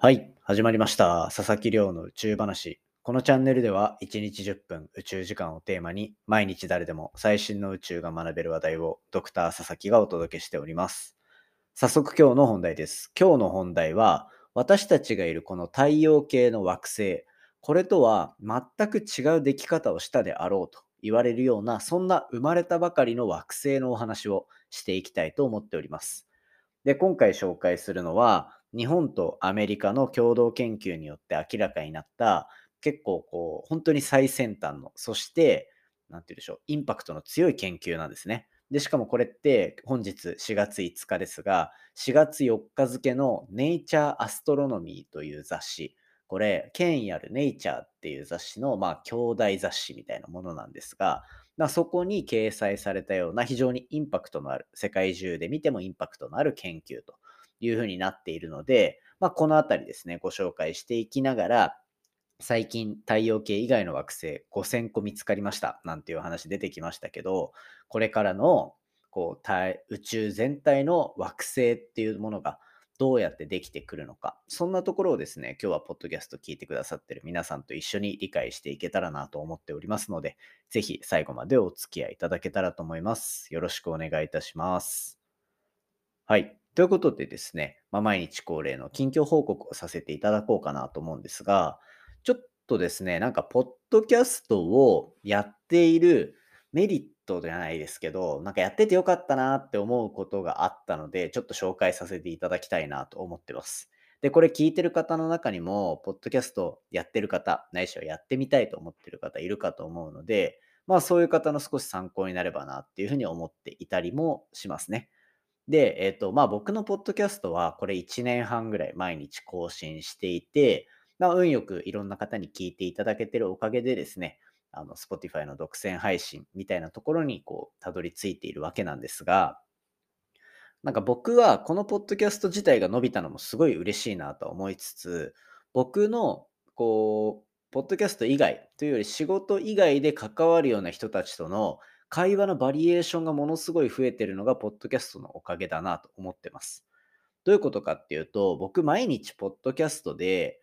はい、始まりました。佐々木亮の宇宙話。このチャンネルでは1日10分宇宙時間をテーマに毎日誰でも最新の宇宙が学べる話題をドクター佐々木がお届けしております。早速今日の本題です。今日の本題は私たちがいるこの太陽系の惑星、これとは全く違う出来方をしたであろうと言われるようなそんな生まれたばかりの惑星のお話をしていきたいと思っております。で、今回紹介するのは日本とアメリカの共同研究によって明らかになった結構こう本当に最先端のそして何て言うでしょうインパクトの強い研究なんですね。でしかもこれって本日4月5日ですが4月4日付のネイチャーアストロノミーという雑誌これ権威あるネイチャーっていう雑誌のまあ兄弟雑誌みたいなものなんですがそこに掲載されたような非常にインパクトのある世界中で見てもインパクトのある研究というふうになっているので、まあ、このあたりですね、ご紹介していきながら、最近太陽系以外の惑星5000個見つかりましたなんていう話出てきましたけど、これからのこう宇宙全体の惑星っていうものがどうやってできてくるのか、そんなところをですね、今日はポッドキャスト聞いてくださってる皆さんと一緒に理解していけたらなと思っておりますので、ぜひ最後までお付き合いいただけたらと思います。よろしくお願いいたします。はい。ということでですね、まあ、毎日恒例の近況報告をさせていただこうかなと思うんですが、ちょっとですね、なんか、ポッドキャストをやっているメリットじゃないですけど、なんかやっててよかったなって思うことがあったので、ちょっと紹介させていただきたいなと思ってます。で、これ聞いてる方の中にも、ポッドキャストやってる方、ないしはやってみたいと思ってる方いるかと思うので、まあそういう方の少し参考になればなっていうふうに思っていたりもしますね。で、えっ、と、まあ僕のポッドキャストはこれ1年半ぐらい毎日更新していて、まあ運よくいろんな方に聞いていただけてるおかげでですね、あの、Spotify の独占配信みたいなところにこう、たどり着いているわけなんですが、なんか僕はこのポッドキャスト自体が伸びたのもすごい嬉しいなと思いつつ、僕のこう、ポッドキャスト以外というより仕事以外で関わるような人たちとの会話のバリエーションがものすごい増えてるのが、ポッドキャストのおかげだなと思ってます。どういうことかっていうと、僕毎日ポッドキャストで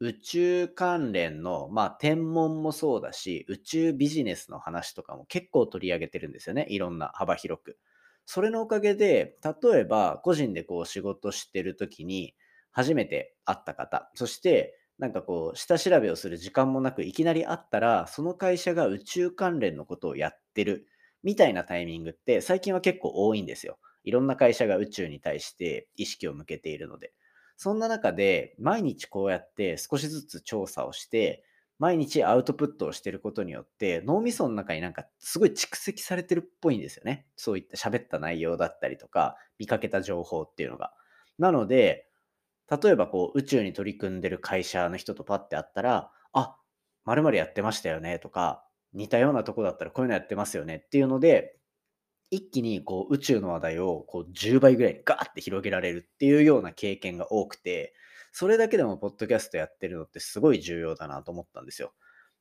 宇宙関連の、まあ天文もそうだし、宇宙ビジネスの話とかも結構取り上げてるんですよね。いろんな幅広く。それのおかげで、例えば個人でこう仕事してる時に初めて会った方、そしてなんかこう、下調べをする時間もなくいきなり会ったら、その会社が宇宙関連のことをやってるみたいなタイミングって最近は結構多いんですよ。いろんな会社が宇宙に対して意識を向けているので。そんな中で、毎日こうやって少しずつ調査をして、毎日アウトプットをしていることによって、脳みその中になんかすごい蓄積されてるっぽいんですよね。そういった喋った内容だったりとか、見かけた情報っていうのが。なので、例えばこう宇宙に取り組んでる会社の人とパッて会ったら、あ、まるやってましたよねとか、似たようなとこだったらこういうのやってますよねっていうので、一気にこう宇宙の話題をこう10倍ぐらいにガーって広げられるっていうような経験が多くて、それだけでもポッドキャストやってるのってすごい重要だなと思ったんですよ。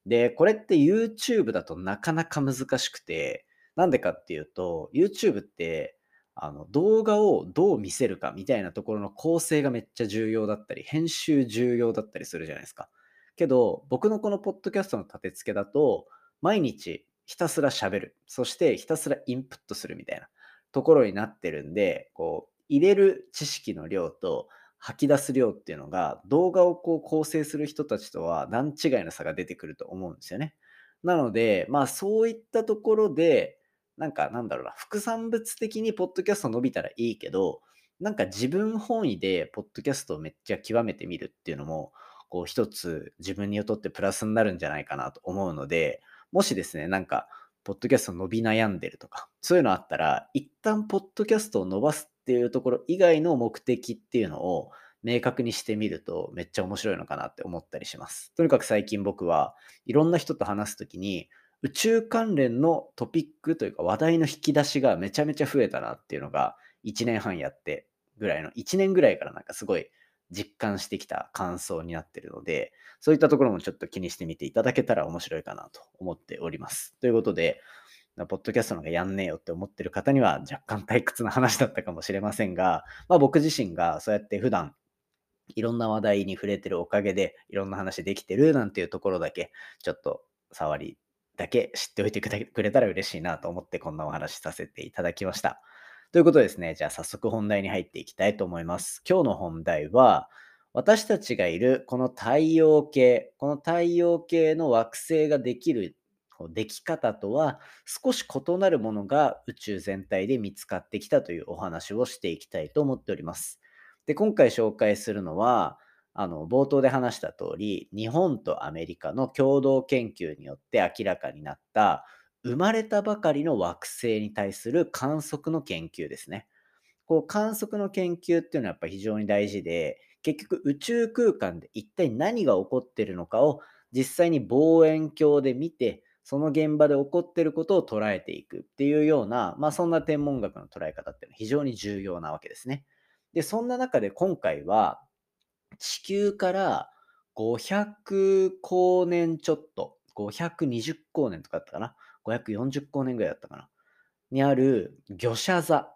で、これって YouTube だとなかなか難しくて、なんでかっていうと、YouTube ってあの動画をどう見せるかみたいなところの構成がめっちゃ重要だったり、編集重要だったりするじゃないですか。けど、僕のこのポッドキャストの立て付けだと、毎日ひたすら喋る。そしてひたすらインプットするみたいなところになってるんで、こう、入れる知識の量と吐き出す量っていうのが動画をこう構成する人たちとは段違いの差が出てくると思うんですよね。なので、まあそういったところで、なんかなんだろうな、副産物的にポッドキャスト伸びたらいいけど、なんか自分本位でポッドキャストをめっちゃ極めてみるっていうのも、こう一つ自分にとってプラスになるんじゃないかなと思うので、もしですね、なんか、ポッドキャスト伸び悩んでるとか、そういうのあったら、一旦ポッドキャストを伸ばすっていうところ以外の目的っていうのを明確にしてみるとめっちゃ面白いのかなって思ったりします。とにかく最近僕はいろんな人と話すときに、宇宙関連のトピックというか話題の引き出しがめちゃめちゃ増えたなっていうのが1年半やってぐらいの、1年ぐらいからなんかすごい実感してきた感想になってるので、そういったところもちょっと気にしてみていただけたら面白いかなと思っております。ということで、ポッドキャストなんかやんねえよって思ってる方には若干退屈な話だったかもしれませんが、まあ僕自身がそうやって普段いろんな話題に触れてるおかげで、いろんな話できてるなんていうところだけ、ちょっと触りだけ知っておいてくれたら嬉しいなと思ってこんなお話しさせていただきました。ということですね、じゃあ早速本題に入っていきたいと思います。今日の本題は、私たちがいるこの太陽系、この太陽系の惑星ができるでき方とは少し異なるものが宇宙全体で見つかってきたというお話をしていきたいと思っております。で、今回紹介するのは、あの、冒頭で話した通り、日本とアメリカの共同研究によって明らかになった生まれたばかりの惑星に対する観測の研究ですね。こう観測の研究っていうのはやっぱ非常に大事で、結局宇宙空間で一体何が起こってるのかを実際に望遠鏡で見て、その現場で起こってることを捉えていくっていうような、まあそんな天文学の捉え方っていうのは非常に重要なわけですね。で、そんな中で今回は地球から500光年ちょっと、520光年とかだったかな ?540 光年ぐらいだったかな？にある魚舎座。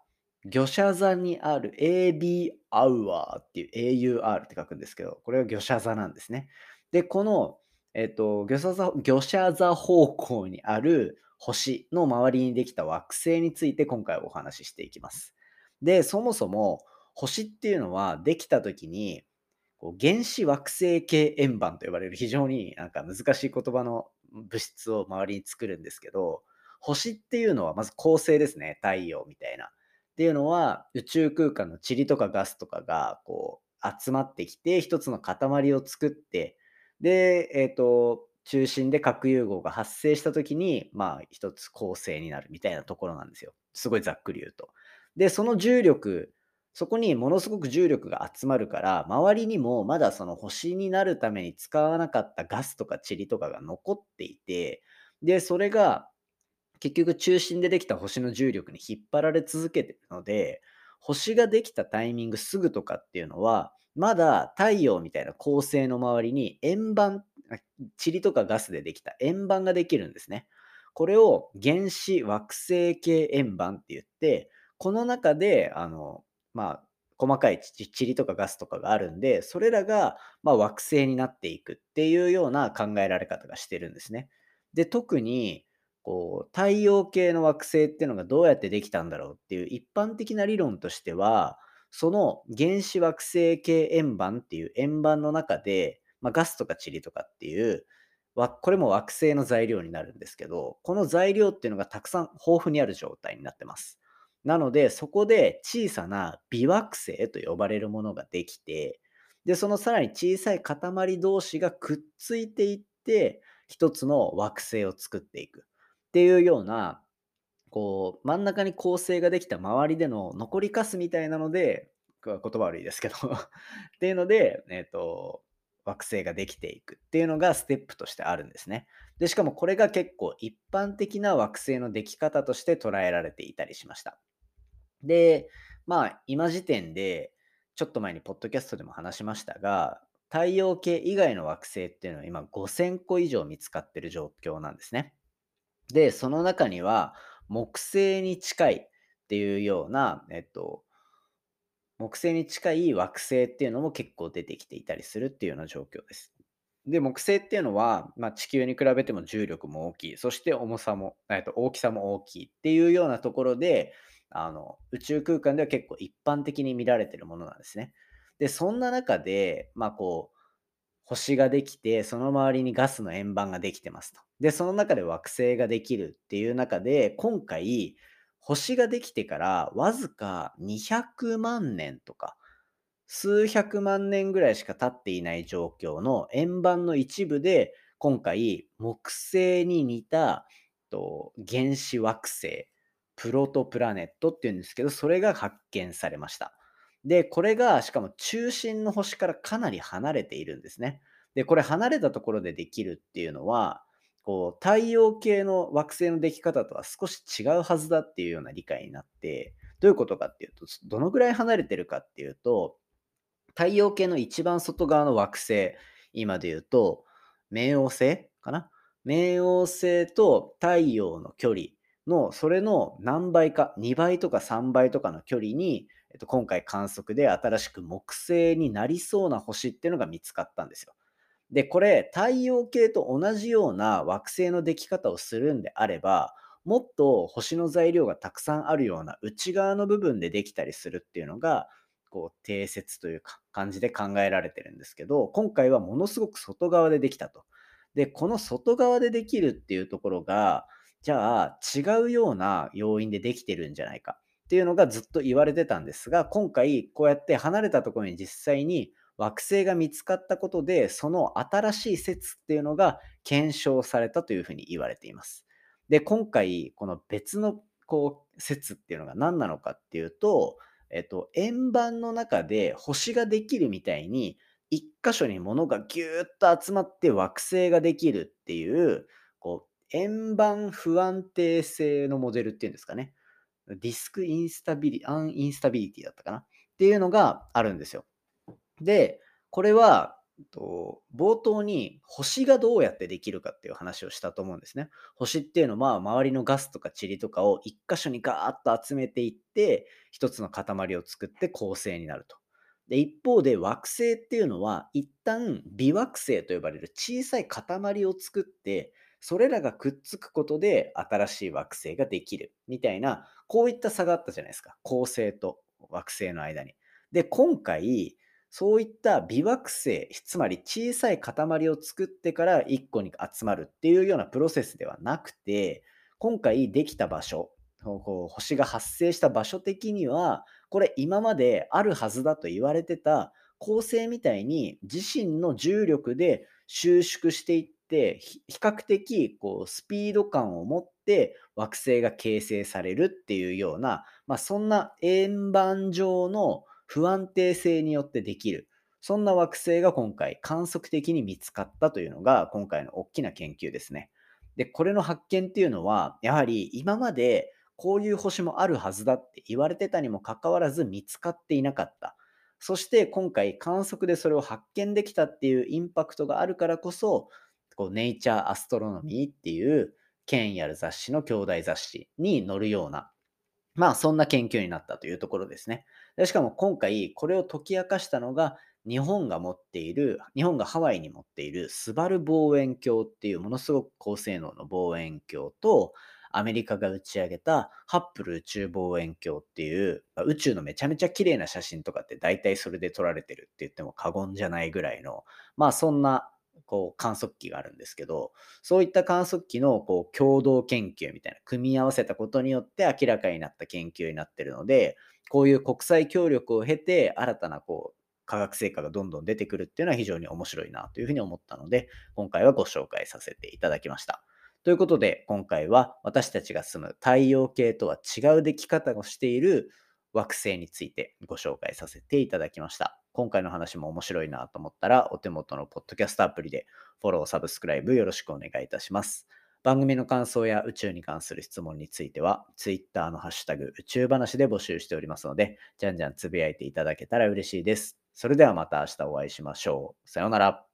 魚舎座にある AB アウアーっていう AUR って書くんですけど、これは魚舎座なんですね。で、この、えっ、と、魚舎座魚舎座方向にある星の周りにできた惑星について今回お話ししていきます。で、そもそも星っていうのはできた時にこう原子惑星系円盤と呼ばれる非常になんか難しい言葉の物質を周りに作るんですけど、星っていうのはまず恒星ですね。太陽みたいな。っていうのは宇宙空間の塵とかガスとかがこう集まってきて一つの塊を作ってで、え、ー、と、中心で核融合が発生した時に、まあ一つ構成になるみたいなところなんですよ。すごいざっくり言うと。で、その重力そこにものすごく重力が集まるから、周りにもまだその星になるために使わなかったガスとか塵とかが残っていて、で、それが結局中心でできた星の重力に引っ張られ続けてるので、星ができたタイミングすぐとかっていうのは、まだ太陽みたいな恒星の周りに円盤、塵とかガスでできた円盤ができるんですね。これを原子惑星系円盤って言って、この中で、あの、まあ、細かい塵とかガスとかがあるんで、それらが、ま惑星になっていくっていうような考えられ方がしてるんですね。で、特に、こう、太陽系の惑星っていうのがどうやってできたんだろうっていう一般的な理論としては、その原子惑星系円盤っていう円盤の中で、まあ、ガスとか塵とかっていう、これも惑星の材料になるんですけど、この材料っていうのがたくさん豊富にある状態になってます。なので、そこで小さな微惑星と呼ばれるものができて、で、そのさらに小さい塊同士がくっついていって、一つの惑星を作っていく。っていうような、こう、真ん中に構成ができた周りでの残りかすみたいなので、言葉悪いですけど。っていうので、えっ、ー、と、惑星ができていくっていうのがステップとしてあるんですね。で、しかもこれが結構一般的な惑星のでき方として捉えられていたりしました。で、まあ、今時点で、ちょっと前にポッドキャストでも話しましたが、太陽系以外の惑星っていうのは今5000個以上見つかってる状況なんですね。で、その中には木星に近いっていうような、えっと、木星に近い惑星っていうのも結構出てきていたりするっていうような状況です。で、木星っていうのは、まあ、地球に比べても重力も大きい、そして重さも、えっと、大きさも大きいっていうようなところで、あの、宇宙空間では結構一般的に見られてるものなんですね。で、そんな中で、まあこう、星ができて、その周りにガスの円盤ができてますと。で、その中で惑星ができるっていう中で、今回、星ができてからわずか200万年とか、数百万年ぐらいしか経っていない状況の円盤の一部で、今回、木星に似たと原子惑星プロトプラネットっていうんですけど、それが発見されました。で、これがしかも中心の星からかなり離れているんですね。で、これ離れたところでできるっていうのは、こう太陽系の惑星のでき方とは少し違うはずだっていうような理解になって、どういうことかっていうと、どのぐらい離れてるかっていうと、太陽系の一番外側の惑星、今で言うと、冥王星かな？冥王星と太陽の距離の、それの何倍か、2倍とか3倍とかの距離に、えっと、今回観測で新しく木星になりそうな星っていうのが見つかったんですよ。で、これ、太陽系と同じような惑星のでき方をするんであれば、もっと星の材料がたくさんあるような内側の部分でできたりするっていうのが、こう定説というか感じで考えられてるんですけど、今回はものすごく外側でできたと。で、この外側でできるっていうところが、じゃあ違うような要因でできてるんじゃないかっていうのがずっと言われてたんですが、今回こうやって離れたところに実際に惑星が見つかったことで、その新しい説っていうのが検証されたというふうに言われています。で、今回、この別のこう説っていうのが何なのかっていうと、えっと、円盤の中で星ができるみたいに、一箇所に物がぎゅーっと集まって惑星ができるっていう、こう、円盤不安定性のモデルっていうんですかね。 disk instabili、un instability だったかなっていうのがあるんですよ。で、これは、と冒頭に星がどうやってできるかっていう話をしたと思うんですね。星っていうのは周りのガスとか塵とかを一箇所にガーッと集めていって一つの塊を作って恒星になると。で一方で惑星っていうのは一旦微惑星と呼ばれる小さい塊を作ってそれらがくっつくことで新しい惑星ができるみたいなこういった差があったじゃないですか恒星と惑星の間に。で今回そういった微惑星、つまり小さい塊を作ってから1個に集まるっていうようなプロセスではなくて、今回できた場所、こう星が発生した場所的には、これ今まであるはずだと言われてた恒星みたいに自身の重力で収縮していって比較的こうスピード感を持って惑星が形成されるっていうような、まあ、そんな円盤状の不安定性によってできる。そんな惑星が今回観測的に見つかったというのが今回の大きな研究ですね。で、これの発見っていうのは、やはり今までこういう星もあるはずだって言われてたにもかかわらず見つかっていなかった。そして今回観測でそれを発見できたっていうインパクトがあるからこそ、こうネイチャーアストロノミーっていう権威ある雑誌の兄弟雑誌に載るようなまあ、そんな研究になったというところですね。でしかも今回、これを解き明かしたのが、日本が持っている、日本がハワイに持っているスバル望遠鏡っていうものすごく高性能の望遠鏡と、アメリカが打ち上げたハップル宇宙望遠鏡っていう宇宙のめちゃめちゃ綺麗な写真とかって大体それで撮られてるって言っても過言じゃないぐらいのまあそんなこう観測機があるんですけど、そういった観測機のこう共同研究みたいな、組み合わせたことによって明らかになった研究になってるので、こういう国際協力を経て、新たなこう科学成果がどんどん出てくるっていうのは非常に面白いなというふうに思ったので、今回はご紹介させていただきました。ということで、今回は私たちが住む太陽系とは違う出来方をしている惑星についてご紹介させていただきました。今回の話も面白いなと思ったら、お手元のポッドキャストアプリでフォロー、サブスクライブよろしくお願いいたします。番組の感想や宇宙に関する質問については、Twitter のハッシュタグ宇宙話で募集しておりますので、じゃんじゃんつぶやいていただけたら嬉しいです。それではまた明日お会いしましょう。さようなら。